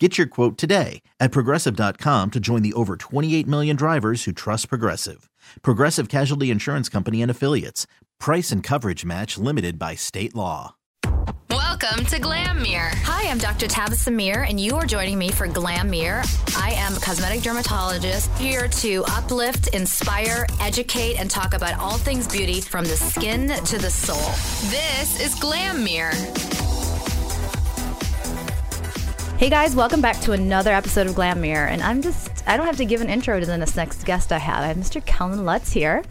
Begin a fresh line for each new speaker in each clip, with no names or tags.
Get your quote today at progressive.com to join the over 28 million drivers who trust Progressive. Progressive Casualty Insurance Company and Affiliates. Price and coverage match limited by state law.
Welcome to Glam Mirror.
Hi, I'm Dr. Tabitha Mir, and you are joining me for Glam Mirror. I am a cosmetic dermatologist here to uplift, inspire, educate, and talk about all things beauty from the skin to the soul.
This is Glam Mirror.
Hey guys, welcome back to another episode of Glam Mirror. And I'm just, I don't have to give an intro to the next guest I have. I have Mr. Kellan Lutz here.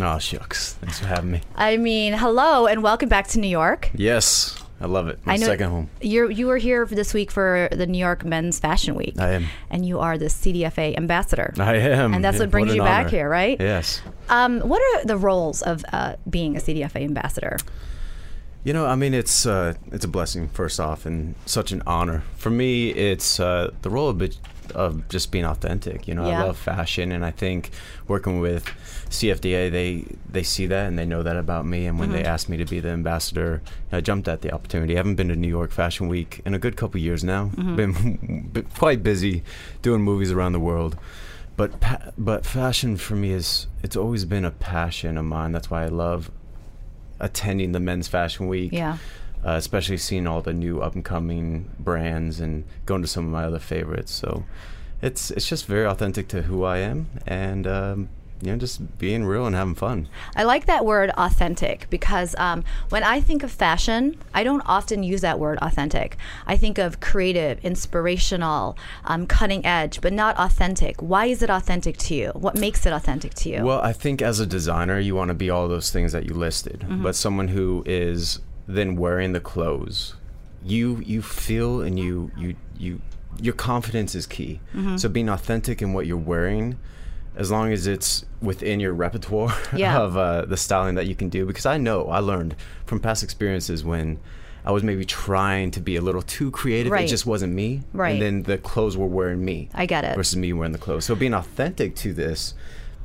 Oh, shucks. Thanks for having me.
I mean, hello and welcome back to New York.
Yes, I love it. My
I know
second home.
You're you were here this week for the New York Men's Fashion Week.
I am.
and you are the CDFA ambassador.
I am.
And that's
Yeah,
what brings
an
you back
honor.
here, right?
Yes.
Um, what are the roles of uh, being a CDFA ambassador?
You know, I mean, it's uh, it's a blessing first off, and such an honor for me. It's uh, the role of, of just being authentic. You know,
Yeah.
I love fashion, and I think working with CFDA, they they see that and they know that about me. And when
Mm-hmm.
they asked me to be the ambassador, I jumped at the opportunity. I haven't been to New York Fashion Week in a good couple years now.
Mm-hmm.
Been b- quite busy doing movies around the world. But pa- but fashion for me is it's always been a passion of mine. That's why I love attending the men's fashion week
Yeah.
uh, especially seeing all the new up and coming brands and going to some of my other favorites. So it's it's just very authentic to who I am, and um, you know, just being real and having fun.
I like that word authentic because um, when I think of fashion, I don't often use that word authentic. I think of creative, inspirational, um, cutting edge, but not authentic. Why is it authentic to you? What makes it authentic to you?
Well, I think as a designer, you want to be all those things that you listed,
Mm-hmm.
but someone who is then wearing the clothes, you you feel and you you you your confidence is key.
Mm-hmm.
So being authentic in what you're wearing, as long as it's within your repertoire
Yeah.
of uh, the styling that you can do, because I know I learned from past experiences when. I was maybe trying to be a little too creative.
Right.
It just wasn't me.
Right.
And then the clothes were wearing me
I get it.
versus me wearing the clothes. So being authentic to this,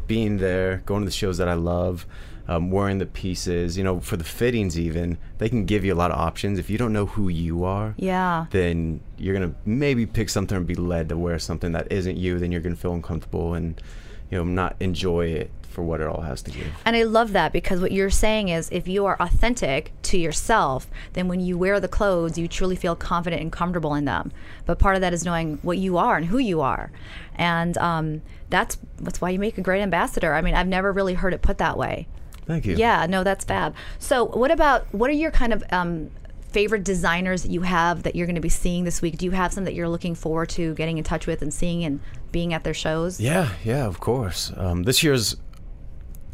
being there, going to the shows that I love, um, wearing the pieces, you know, for the fittings even, they can give you a lot of options. If you don't know who you are,
yeah.
then you're gonna maybe pick something and be led to wear something that isn't you. Then you're gonna feel uncomfortable and you know not enjoy it for what it all has to give.
And I love that because what you're saying is if you are authentic to yourself, then when you wear the clothes, you truly feel confident and comfortable in them. But part of that is knowing what you are and who you are. And um, that's, that's why you make a great ambassador. I mean, I've never really heard it put that way.
Thank you.
Yeah, no, that's fab. So, what about what are your kind of um, favorite designers that you have that you're going to be seeing this week? Do you have some that you're looking forward to getting in touch with and seeing and being at their shows?
Yeah, yeah, of course. Um, this year's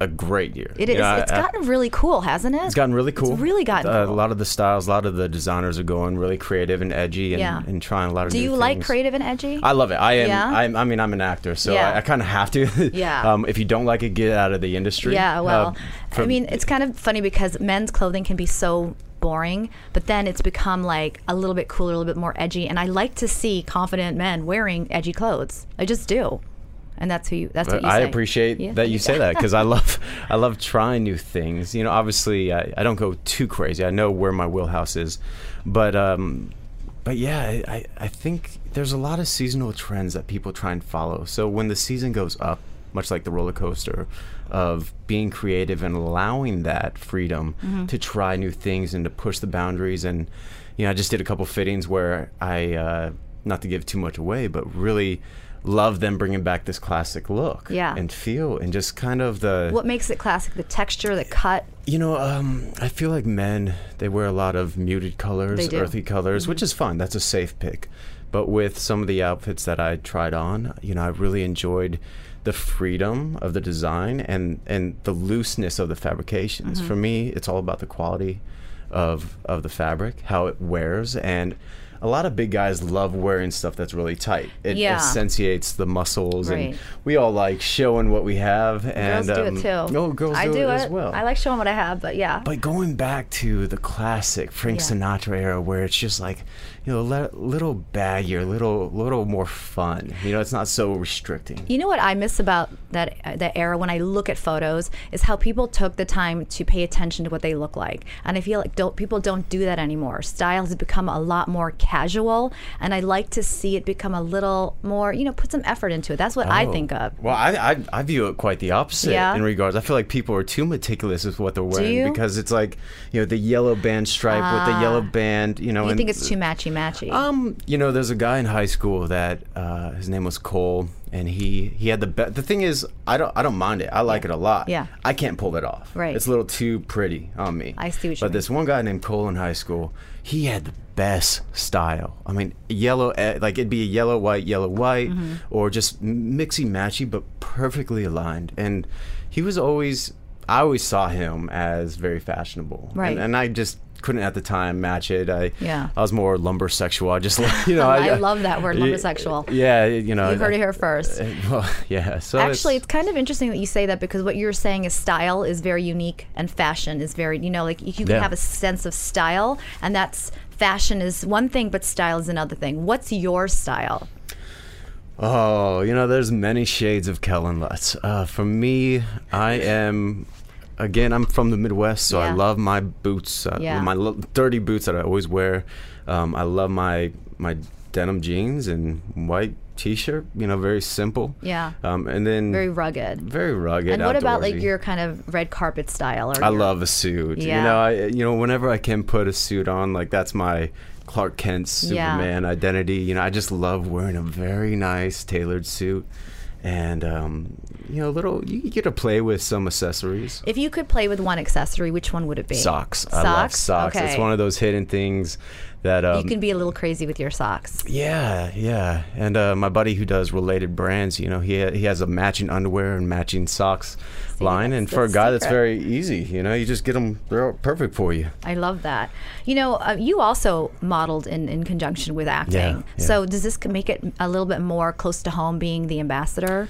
a great year.
It is.
I-
it's
I-
gotten really cool, hasn't it?
It's gotten really cool.
It's really gotten
Uh,
cool.
A lot of the styles, a lot of the designers are going really creative and edgy and,
Yeah.
and trying a lot of
Do you like creative and edgy?
I love it. I am.
Yeah?
I'm, I mean, I'm an actor, so
Yeah.
I, I kind of have to.
Yeah.
um, if you don't like it, get out of the industry.
Yeah, well,
Uh,
I mean, it's kind of funny because men's clothing can be so boring, but then it's become like a little bit cooler, a little bit more edgy, and I like to see confident men wearing edgy clothes. I just do, and that's who you. That's what you
I
say.
appreciate
Yeah.
that you say that because I love I love trying new things. You know, obviously I, I don't go too crazy. I know where my wheelhouse is, but um, but yeah, I- I think there's a lot of seasonal trends that people try and follow. So when the season goes up, much like the roller coaster of being creative and allowing that freedom
Mm-hmm.
to try new things and to push the boundaries and you know i just did a couple fittings where i uh, not to give too much away but really love them bringing back this classic look
Yeah.
and feel and just kind of the
What makes it classic? The texture, the cut.
you know, um, I feel like men they wear a lot of muted colors.
Mm-hmm.
earthy colors, which is fine. That's a safe pick. But with some of the outfits that I tried on, you know, I really enjoyed the freedom of the design and and the looseness of the fabrications.
Mm-hmm.
For me, it's all about the quality of of the fabric, how it wears, and a lot of big guys love wearing stuff that's really tight. It
Yeah.
accentuates the muscles,
Right.
and we all like showing what we have. And
girls do
um,
it too.
Oh, girls
I
do,
do
it as well.
I like showing what I have, but yeah.
But going back to the classic Frank
Yeah.
Sinatra era, where it's just like, you know, a little baggier, a little, little more fun. You know, it's not so restricting.
You know what I miss about that uh, that era when I look at photos is how people took the time to pay attention to what they look like, and I feel like don't people don't do that anymore. Style has become a lot more casual, and I like to see it become a little more, you know, put some effort into it. That's what I
Oh.
think of.
Well, I, I I view it quite the opposite
Yeah?
in regards. I feel like people are too meticulous with what they're wearing because it's like you know the yellow band stripe with the yellow band. You know,
You
and
think it's too matchy matchy?
Um, you know, there's a guy in high school that uh, his name was Cole, and he he had the best. the thing is, I don't I don't mind it. I like it a lot.
Yeah.
I can't pull it off.
Right.
It's a little too pretty on me.
I see what you
But
mean.
this one guy named Cole in high school, he had the best style. I mean, yellow eh, like it'd be a yellow white yellow white
Mm-hmm.
or just mixy matchy, but perfectly aligned. And he was always I always saw him as very fashionable.
Right.
And, and I just couldn't at the time match it. I
Yeah.
I was more lumber sexual. I just you know
I love that word, lumbersexual.
Yeah, you know.
you heard it here first.
uh, Well, yeah. So
Actually, it's kind of interesting that you say that because what you're saying is style is very unique and fashion is very, you know, like you can
Yeah.
have a sense of style, and that's fashion is one thing, but style is another thing. What's your style?
Oh, you know, there's many shades of Kellan Lutz. Uh, for me, I am. Again, I'm from the Midwest, so I love my boots, uh,
Yeah.
my lo- dirty boots that I always wear. Um, I love my my denim jeans and white T-shirt. You know, very simple.
Yeah.
Um, and then
Very rugged.
very rugged.
and what about like your kind of red carpet style? Or
I
your-
love a suit.
Yeah.
You know, I you know whenever I can put a suit on, like that's my Clark Kent
Yeah.
Superman identity. You know, I just love wearing a very nice tailored suit, and um, you know, little you get to play with some accessories.
If you could play with one accessory, which one would it be?
Socks. I love
Socks?
socks.
Okay.
It's one of those hidden things that um,
you can be a little crazy with your socks.
Yeah, yeah. And uh, my buddy who does related brands, you know, he ha- he has a matching underwear and matching socks line, and for a guy, that's very easy. You know, you just get them; they're perfect for you.
I love that. You know, uh, you also modeled in, in conjunction with acting.
Yeah, yeah.
So does this make it a little bit more close to home being the ambassador?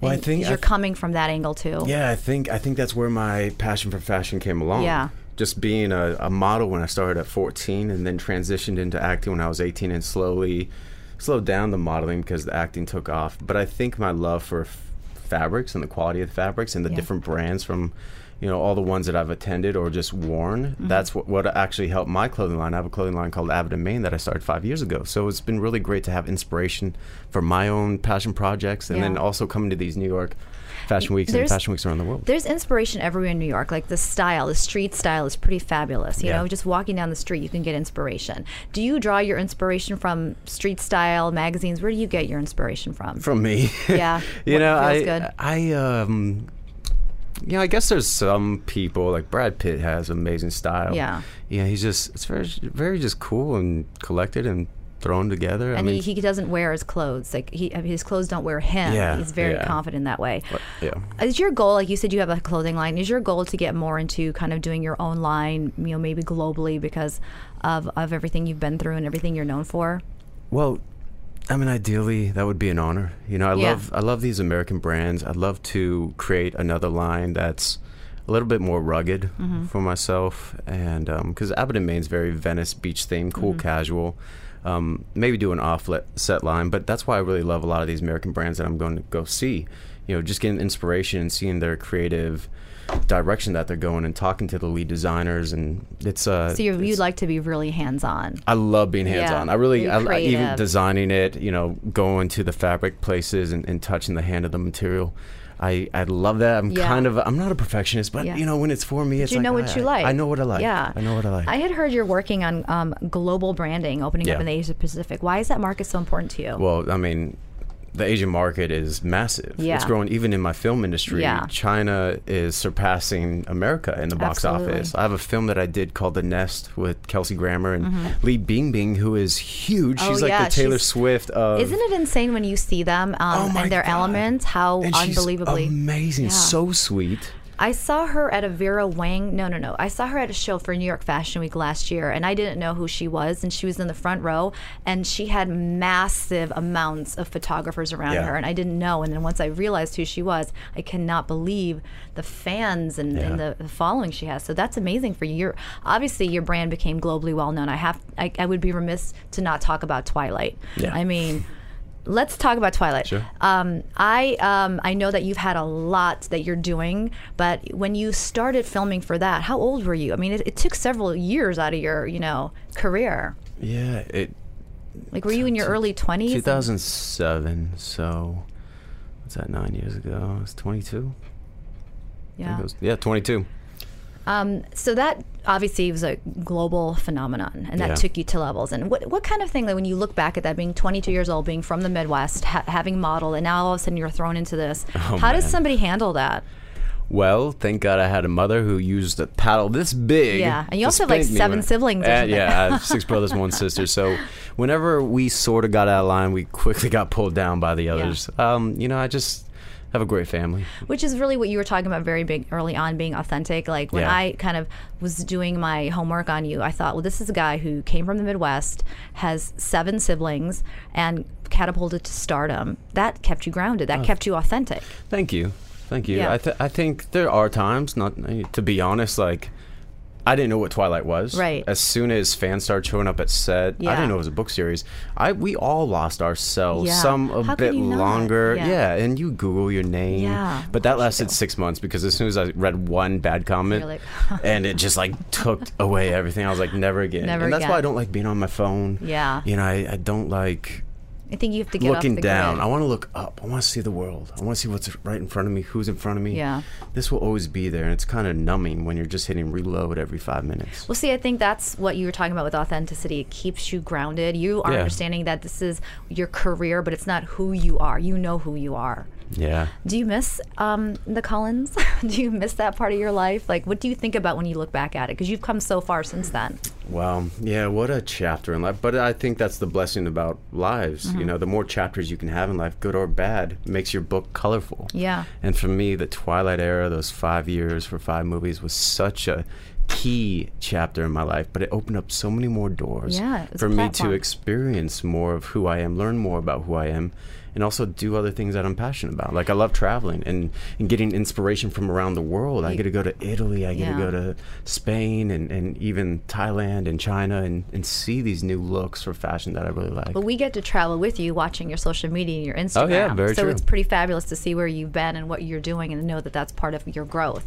Well, I think
you're
th-
coming from that angle too.
Yeah, I think I think that's where my passion for fashion came along.
Yeah.
Just being a, a model when I started at 14 and then transitioned into acting when I was 18 and slowly slowed down the modeling because the acting took off. But I think my love for f- fabrics and the quality of the fabrics and the
Yeah.
different brands from you know all the ones that I've attended or just worn.
Mm-hmm.
That's what, what actually helped my clothing line. I have a clothing line called Abbot and Main that I started five years ago. So it's been really great to have inspiration for my own passion projects and then also coming to these New York fashion weeks and fashion weeks around the world.
There's inspiration everywhere in New York. Like the style, the street style is pretty fabulous. You
Yeah.
know, just walking down the street, you can get inspiration. Do you draw your inspiration from street style magazines? Where do you get your inspiration from?
from me.
Yeah,
you know, I,
good?
I, um, know, I guess there's some people like Brad Pitt has amazing style.
Yeah.
Yeah, he's just it's very, very just cool and collected and thrown together. I
and
mean,
he, he doesn't wear his clothes. Like he, I mean, his clothes don't wear him.
Yeah,
He's very
yeah.
confident that way.
yeah.
Is your goal, like you said, you have a clothing line? Is your goal to get more into kind of doing your own line, you know, maybe globally because of of everything you've been through and everything you're known for?
Well, I mean, ideally, that would be an honor. You know, I
Yeah.
love I love these American brands. I'd love to create another line that's a little bit more rugged
Mm-hmm.
for myself, and because Abbot and Main's very Venice beach theme, cool,
Mm-hmm.
casual. Um, maybe do an off set line, but that's why I really love a lot of these American brands that I'm going to go see. You know, just getting inspiration and seeing their creative direction that they're going and talking to the lead designers and it's uh
So you, you'd like to be really hands on.
I love being hands on.
Yeah,
I really, I, I, even designing it, you know, going to the fabric places and, and touching the hand of the material. I, I love that. I'm
Yeah.
kind of, I'm not a perfectionist, but
Yeah.
you know, when it's for me, it's
you
like,
know what
I-
you like.
I know what I like.
Yeah,
I know what I like.
I had heard you're working on um, global branding, opening up in the Asia Pacific. Why is that market so important to you?
well, I mean, the Asian market is massive.
Yeah.
It's growing even in my film industry.
Yeah.
China is surpassing America in the box
Absolutely.
office. I have a film that I did called The Nest with Kelsey Grammer and Li Bingbing, who is huge.
Mm-hmm. Oh,
She's like
yeah,
the Taylor Swift of
Isn't it insane when you see them um,
Oh
and their
God.
elements? How
and she's
unbelievably
amazing, so sweet.
I saw her at a Vera Wang. No, no, no. I saw her at a show for New York Fashion Week last year, and I didn't know who she was. And she was in the front row, and she had massive amounts of photographers around
Yeah.
her, and I didn't know. And then once I realized who she was, I cannot believe the fans and, and the, the following she has. So that's amazing for you. Obviously, your brand became globally well known. I have. I, I would be remiss to not talk about Twilight.
Yeah.
I mean. Let's talk about Twilight.
Sure.
Um, I um, I know that you've had a lot that you're doing, but when you started filming for that, how old were you? I mean, it, it took several years out of your you know career.
Yeah, it
Like, were you in your early twenties?
2007. So what's that? Nine years ago. I was 22. I think
Yeah.
it was- yeah, 22.
Um, so that obviously was a global phenomenon, and that
Yeah.
took you to levels. And what what kind of thing? Like when you look back at that, being 22 years old, being from the Midwest, ha- having modeled, and now all of a sudden you're thrown into this.
Oh,
how does somebody handle that?
Well, thank God I had a mother who used a paddle this big.
Yeah, and you also have, like, seven siblings
yeah, I have six brothers, one sister. So whenever we sort of got out of line, we quickly got pulled down by the others. Um, you know, I just have a great family.
which is really what you were talking about very big early on being authentic like when
Yeah.
i kind of was doing my homework on you i thought well this is a guy who came from the midwest has seven siblings and catapulted to stardom that kept you grounded
Oh.
that kept you authentic
Thank you. Thank you.
Yeah.
I, th- I think there are times, not to be honest, like I didn't know what Twilight was.
Right.
As soon as fans started showing up at set, I didn't know it was a book series. I we all lost ourselves.
Yeah.
Some a
How
bit longer.
Yeah.
and you Google your name.
Yeah,
But that lasted six months because as soon as I read one bad comment,
like,
and it just like took away everything. I was like, never again.
Never
and that's
again.
why I don't like being on my phone.
Yeah.
You know, I, I don't like
i think you have to get
looking down.
grid.
I want to look up. I want to see the world. I want to see what's right in front of me, who's in front of me.
Yeah.
This will always be there. And it's kind of numbing when you're just hitting reload every five minutes.
Well, see, I think that's what you were talking about with authenticity. It keeps you grounded. You are
Yeah.
understanding that this is your career, but it's not who you are. You know who you are.
Yeah.
Do you miss um, the Cullens? do you miss that part of your life? Like, what do you think about when you look back at it? Because you've come so far since then.
Wow. Yeah, what a chapter in life. But I think that's the blessing about lives.
Mm-hmm.
You know, the more chapters you can have in life, good or bad, makes your book colorful.
Yeah.
And for me, the Twilight era, those five years for five movies, was such a key chapter in my life. But it opened up so many more doors
Yeah,
for me to experience more of who I am, learn more about who I am. And also do other things that I'm passionate about. Like I love traveling and, and getting inspiration from around the world. I get to go to Italy. I get
Yeah.
to go to Spain and, and even Thailand and China and, and see these new looks for fashion that I really like.
But we get to travel with you, watching your social media and your Instagram.
Oh, yeah, very
so
true.
it's pretty fabulous to see where you've been and what you're doing, and know that that's part of your growth.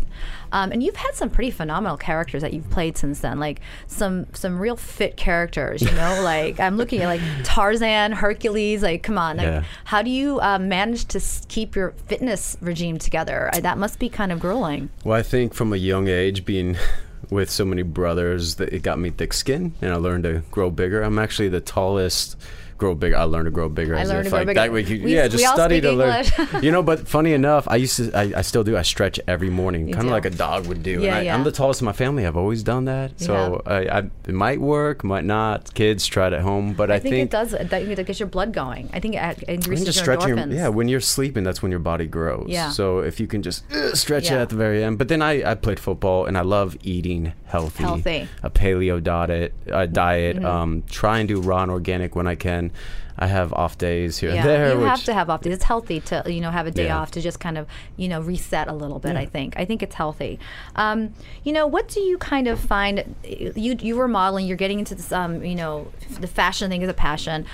Um, and you've had some pretty phenomenal characters that you've played since then, like some some real fit characters. You know, like I'm looking at like Tarzan, Hercules. Like, come on, like,
Yeah.
how do you um, manage to keep your fitness regime together? Uh, That must be kind of grueling.
Well, I think from a young age, being with so many brothers, that it got me thick skin, and I learned to grow bigger. I'm actually the tallest. Grow bigger. I learned to grow bigger.
I
as
learned
if,
to grow
like,
bigger.
That way you,
We-
yeah, just study to learn. You know, but funny enough, I used to. I, I still do. I stretch every morning, kind of like a dog would do.
Yeah,
and I,
yeah.
I'm the tallest in my family. I've always done that. So I, I, it might work, might not. Kids try it at home, but I,
I think, it does. That, gets your blood going. I think it increases
just
your
stretching
endorphins.
your, yeah when you're sleeping that's when your body grows
Yeah.
so if you can just uh, stretch it at the very end but then I, I played football and I love eating healthy
Healthy.
a paleo diet uh, diet
Mm-hmm.
um, try and do raw and organic when I can I have off days here
Yeah,
and there
you have to have off days. It's healthy to you know have a day
Yeah.
off to just kind of you know reset a little bit.
Yeah.
I think I think it's healthy. Um, you know, what do you kind of find? You you were modeling. You're getting into this. Um, you know, the fashion thing is a passion.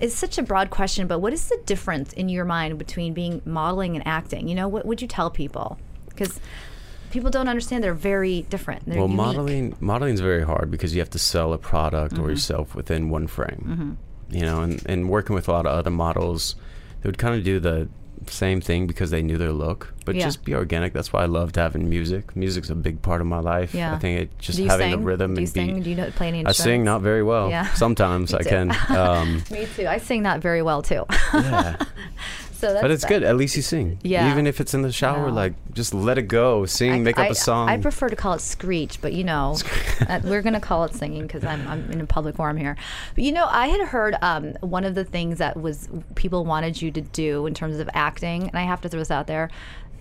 It's such a broad question, but what is the difference in your mind between being modeling and acting? You know, what would you tell people? Because people don't understand they're very different. They're
well
unique.
modeling modeling is very hard because you have to sell a product
Mm-hmm.
or yourself within one frame you know and, and working with a lot of other models they would kind of do the same thing because they knew their look but
Yeah.
just be organic that's why i loved having music music's a big part of my life
Yeah.
i think it just having
sing?
the rhythm
Do you
and
sing?
beat
Do you know play any
i sing not very well
Yeah.
sometimes i can um,
Me too. I sing not very well too.
yeah
so that's
but it's
that.
good at least you sing
Yeah.
even if it's in the shower
No.
like just let it go sing
I-
make up a song
I prefer to call it screech, but you know, uh, we're going to call it singing because I'm, I'm in a public forum here. But you know, I had heard um, one of the things that was people wanted you to do in terms of acting, and I have to throw this out there.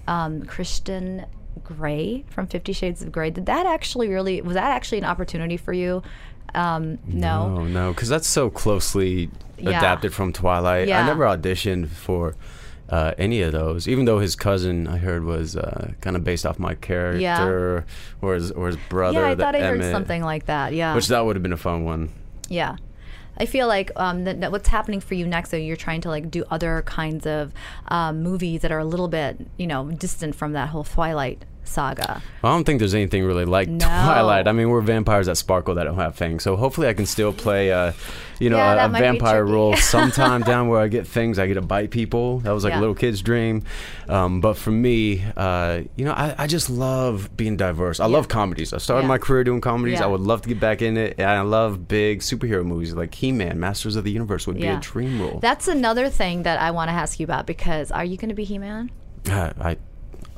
Um, Christian Grey from Fifty Shades of Grey. Did that actually really was that actually an opportunity for you? Um, no.
No, because that's so closely
Yeah.
adapted from Twilight.
Yeah.
I never auditioned for uh, any of those, even though his cousin I heard was uh, kind of based off my character, or his or his brother.
Yeah, I thought I heard something like that. Yeah.
Which that would have been a fun one.
Yeah. I feel like um, that, that what's happening for you next, though, you're trying to like do other kinds of um, movies that are a little bit, you know, distant from that whole Twilight saga.
I don't think there's anything really like
No.
Twilight. I mean, we're vampires that sparkle that don't have fangs. So hopefully, I can still play, uh, you know,
Yeah,
a, a vampire role sometime down where I get things. I get to bite people. That was like
Yeah.
a little kid's dream. Um, but for me, uh, you know, I, I just love being diverse. I love comedies. I started
Yeah.
my career doing comedies.
Yeah.
I would love to get back in it. And I love big superhero movies like He-Man, Masters of the Universe would be a dream role.
That's another thing that I want to ask you about because are you going to be He Man?
Uh, I,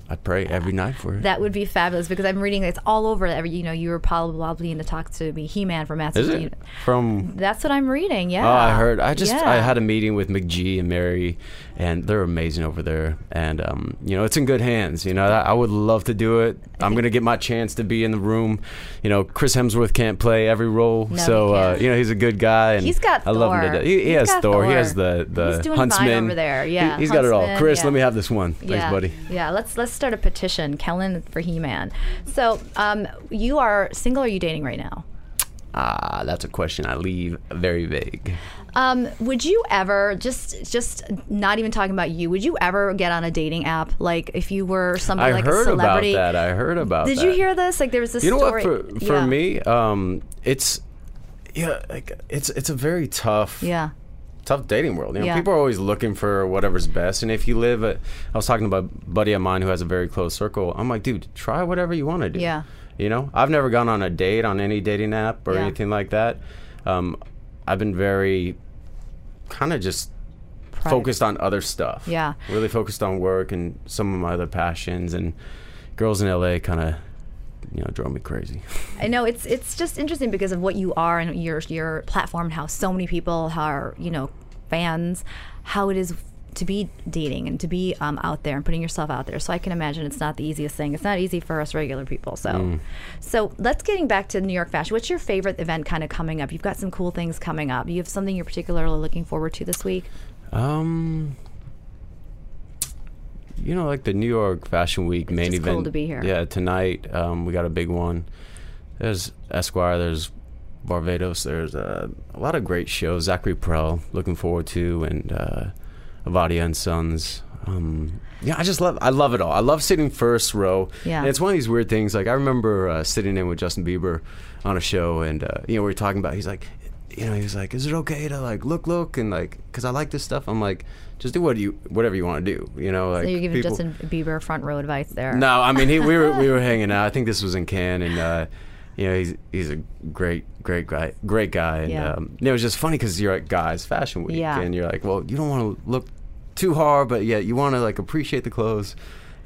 I pray every night for it.
That would be fabulous because I'm reading it's all over. Every you know, you were probably in the talk to be He Man for Masters.
Is it from
That's what I'm reading. Yeah.
Oh, I heard. I just I had a meeting with McG and Mary, and they're amazing over there. And um, you know, it's in good hands. You know, I, I would love to do it. I'm gonna get my chance to be in the room. You know, Chris Hemsworth can't play every role,
No,
so
he
uh, you know he's a good guy. And
He's got
I love him to death. He, he has
got
Thor. He has the the
He's doing
huntsman
over there. Yeah,
he's got it all. Chris,
yeah.
let me have this one. Thanks,
yeah.
buddy.
Yeah, let's let's start a petition, Kellan for He Man. So, um, you are single or are you dating right now?
Ah, that's a question I leave very vague.
Um, would you ever just just not even talking about you? Would you ever get on a dating app like if you were somebody
I
like
heard
a celebrity?
about that. I heard about
Did
that.
you hear this? Like there was this
you know
story.
what for, for
Yeah.
me um it's yeah like it's it's a very tough
Yeah.
Tough dating world you know
Yeah.
people are always looking for whatever's best and if you live i was talking to a buddy of mine who has a very close circle i'm like dude try whatever you want to do
Yeah.
you know i've never gone on a date on any dating app or
Yeah.
anything like that um i've been very kind of just
Private.
focused on other stuff
Yeah.
really focused on work and some of my other passions and girls in la kind of you know drove me crazy
I know it's it's just interesting because of what you are and your your platform and how so many people are you know fans, how it is to be dating and to be um, out there and putting yourself out there. So I can imagine it's not the easiest thing. It's not easy for us regular people. So,
Mm.
so let's getting back to New York Fashion. What's your favorite event kind of coming up? You've got some cool things coming up. You have something you're particularly looking forward to this week.
Um, you know, like the New York Fashion Week main event.
cool to be here.
Yeah, tonight um, we got a big one. There's Esquire. There's Barbados. There's uh, a lot of great shows. Zachary Prell, looking forward to, and uh, Ovadia and Sons. Um, yeah, I just love. I love it all. I love sitting first row.
Yeah.
And it's one of these weird things. Like I remember uh, sitting in with Justin Bieber on a show, and uh, you know we were talking about. He's like, you know, he was like, "Is it okay to like look, look, and like, cause I like this stuff." I'm like, just do what you, whatever you want to do. You know, like
so you're giving
people-
Justin Bieber front row advice there.
no, I mean he, we were we were hanging out. I think this was in Cannes, and uh, you know he's he's a great great guy, great guy, and
Yeah.
um, it was just funny because you're at Guys Fashion Week,
Yeah.
and you're like, well, you don't want to look too hard, but yet you want to like appreciate the clothes.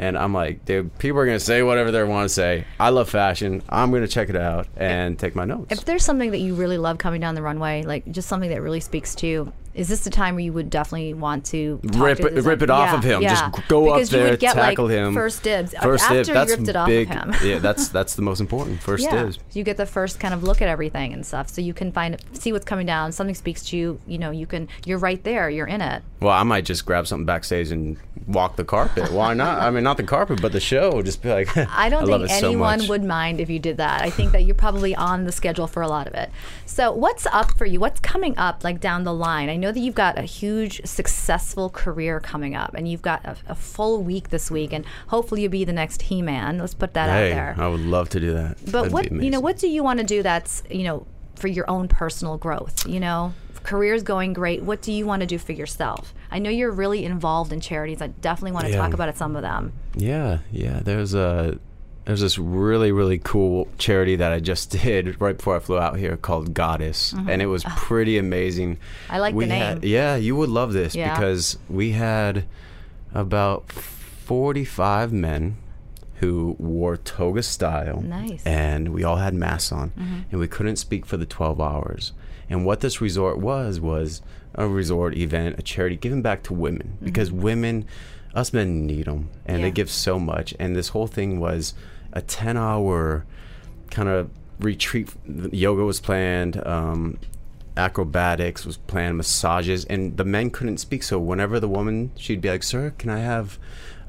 And I'm like, dude, people are gonna say whatever they want to say. I love fashion. I'm gonna check it out and take my notes.
If there's something that you really love coming down the runway, like just something that really speaks to you, is this the time where you would definitely want to
Rip it- rip it off
Yeah,
of him. Just
yeah.
g- go up
because you
there,
would get
tackle
like
him.
First dibs
First
after
dibs. That's
you ripped it
big.
off of him.
yeah, that's that's the most important. First
yeah,
dibs.
you get the first kind of look at everything and stuff, so you can find see what's coming down. Something speaks to you. You know, you can. You're right there. You're in it.
Well, I might just grab something backstage and walk the carpet. Why not? I mean, not the carpet, but the show. Just be like,
I don't
love
think
so
anyone
much.
would mind if you did that. I think that you're probably on the schedule for a lot of it. So, what's up for you? What's coming up like down the line? I know that you've got a huge successful career coming up and you've got a, a full week this week and hopefully you'll be the next He-Man. Let's put that
Hey,
out there.
I would love to do that.
But
That'd
what you know, what do you want to do that's you know for your own personal growth? You know, career's going great. What do you want to do for yourself? I know you're really involved in charities. I definitely want to
Yeah.
talk about some of them.
Yeah, yeah. There's a there's this really really cool charity that I just did right before I flew out here called Goddess, and it was pretty amazing.
Mm-hmm. I like the
we
name.
Had, yeah, you would love this
Yeah.
because we had about 45 men who wore toga style.
Nice. Mm-hmm.
And we all had masks on, and we couldn't speak for the 12 hours. And what this resort was was a resort event, a charity giving back to women
Mm-hmm.
because women us men need them, and
Yeah.
they give so much. And this whole thing was a ten-hour kind of retreat. Yoga was planned. Um, acrobatics was planned massages and the men couldn't speak so whenever the woman she'd be like sir can i have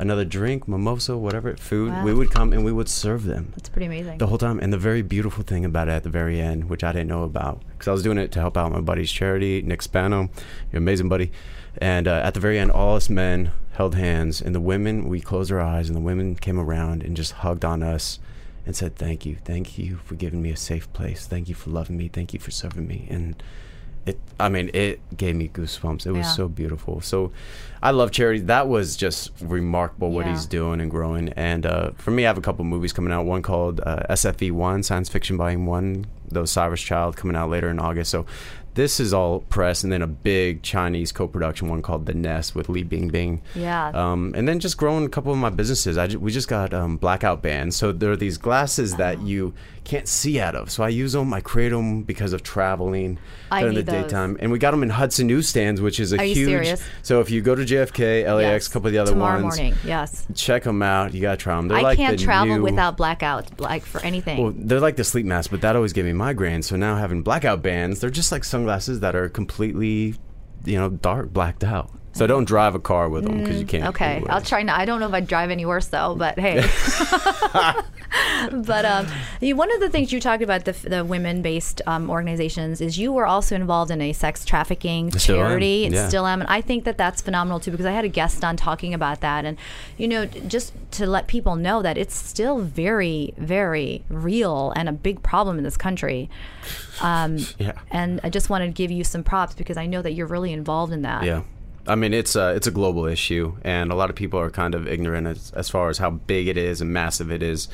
another drink mimosa whatever food we would come and we would serve them
It's pretty amazing.
the whole time. And the very beautiful thing about it at the very end, which I didn't know about, because I was doing it to help out my buddy's charity, Nick Spano, you're amazing, buddy. And uh, at the very end, all us men held hands, and the women, we closed our eyes, and the women came around and just hugged on us and said, Thank you. Thank you for giving me a safe place. Thank you for loving me. Thank you for serving me. And it, I mean, it gave me goosebumps. It was
Yeah.
so beautiful. So I love charity. That was just remarkable what
Yeah.
he's doing and growing. And uh, for me, I have a couple movies coming out. One called uh, SFE One, Science Fiction Volume One, The Osiris Child, coming out later in August. So this is all press, and then a big Chinese co-production one called The Nest with Li Bingbing.
Yeah.
Um, and then just growing a couple of my businesses. I we just got um, blackout bands, so there are these glasses
Oh.
that you can't see out of. So I use them. I create them because of traveling
I
during the
those.
daytime, and we got them in Hudson newsstands, which is a
Are you
huge.
serious?
So if you go to JFK, LAX,
Yes.
a couple of the other ones.
Tomorrow
ones,
morning. Yes.
check them out. You gotta try them. They're
I
like
can't travel
new-
without blackout, like for anything.
Well, they're like the sleep mask, but that always gave me migraines. So now having blackout bands, they're just like sunglasses that are completely, you know, dark, blacked out. So don't drive a car with them because you can't.
Mm, Okay,
anyway.
I'll try. Not, I don't know if I'd drive any worse though, but hey. but um, you- one of the things you talked about the, the women-based um, organizations is you were also involved in a sex trafficking
Still
charity, and
yeah.
still am. And I think that that's phenomenal too because I had a guest on talking about that, and you know, just to let people know that it's still very, very real and a big problem in this country. Um,
Yeah.
And I just wanted to give you some props because I know that you're really involved in that.
Yeah. I mean, it's a, it's a global issue, and a lot of people are kind of ignorant as, as far as how big it is and massive it is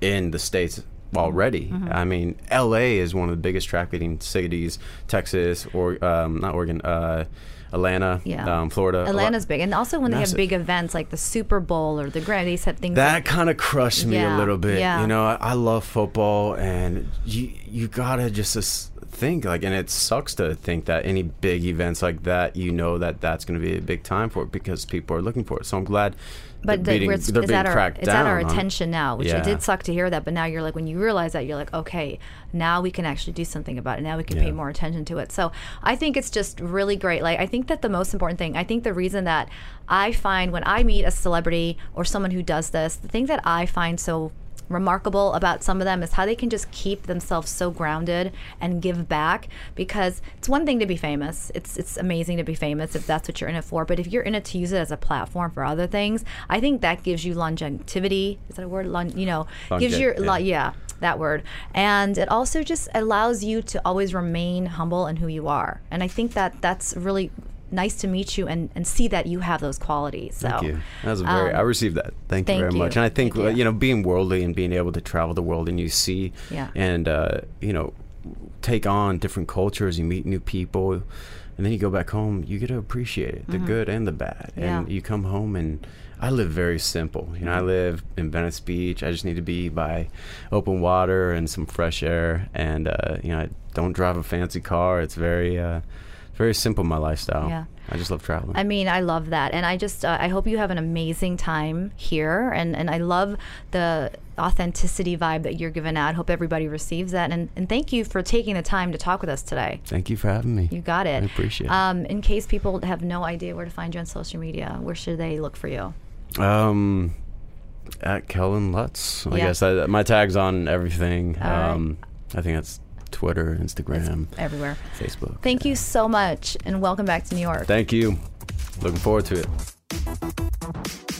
in the States already.
Mm-hmm.
I mean, LA is one of the biggest track trafficking cities, Texas, or um, not Oregon, uh, Atlanta,
Yeah.
um, Florida.
Atlanta's big, and also when
Massive.
they have big events like the Super Bowl or the Grand, these have things.
That kind of crushed me
Yeah,
a little bit.
yeah.
You know, I, I love football, and you you gotta just think like, and it sucks to think that any big events like that, you know that that's going to be a big time for it because people are looking for it. So I'm glad.
but
they're
the,
beating,
it's,
they're being
at our
cracked
it's
down
at our
on
attention now, which
Yeah.
it did suck to hear that. But now you're like, when you realize that, you're like, okay, now we can actually do something about it. Now we can pay more attention to it. So I think it's just really great. Like I think that the most important thing, I think the reason that I find when I meet a celebrity or someone who does this, the thing that I find so remarkable about some of them is how they can just keep themselves so grounded and give back because it's one thing to be famous it's it's amazing to be famous if that's what you're in it for but if you're in it to use it as a platform for other things i think that gives you longevity is that a word Lon- you know gives
Longe-
you
yeah.
yeah. yeah that word and it also just allows you to always remain humble in who you are and i think that that's really nice to meet you and, and see that you have those qualities so
Thank you. That was a very. I received that. Thank, you
Um,
very
you.
much. And I think
you.
you know, being worldly and being able to travel the world and you see,
Yeah.
and uh, you know, take on different cultures. You meet new people, and then you go back home. You get to appreciate it, the good and the bad. And
Mm-hmm.
You come home and. I live very simple. You know, I live in Venice Beach. I just need to be by open water and some fresh air. And uh, you know, I don't drive a fancy car. It's very, uh, very simple. My lifestyle.
Yeah.
I just love traveling.
I mean, I love that, and I just uh, I hope you have an amazing time here, and and I love the authenticity vibe that you're giving out. Hope everybody receives that, and and thank you for taking the time to talk with us today.
Thank you for having me.
You got it.
I appreciate it.
Um, in case people have no idea where to find you on social media, where should they look for you?
Um, at Kellan Lutz. I
Yeah.
guess I, my tag's on everything.
All right.
um, I think that's Twitter, Instagram,
Everywhere.
Facebook.
Thank you so much, and welcome back to New York.
Thank you. Looking forward to it.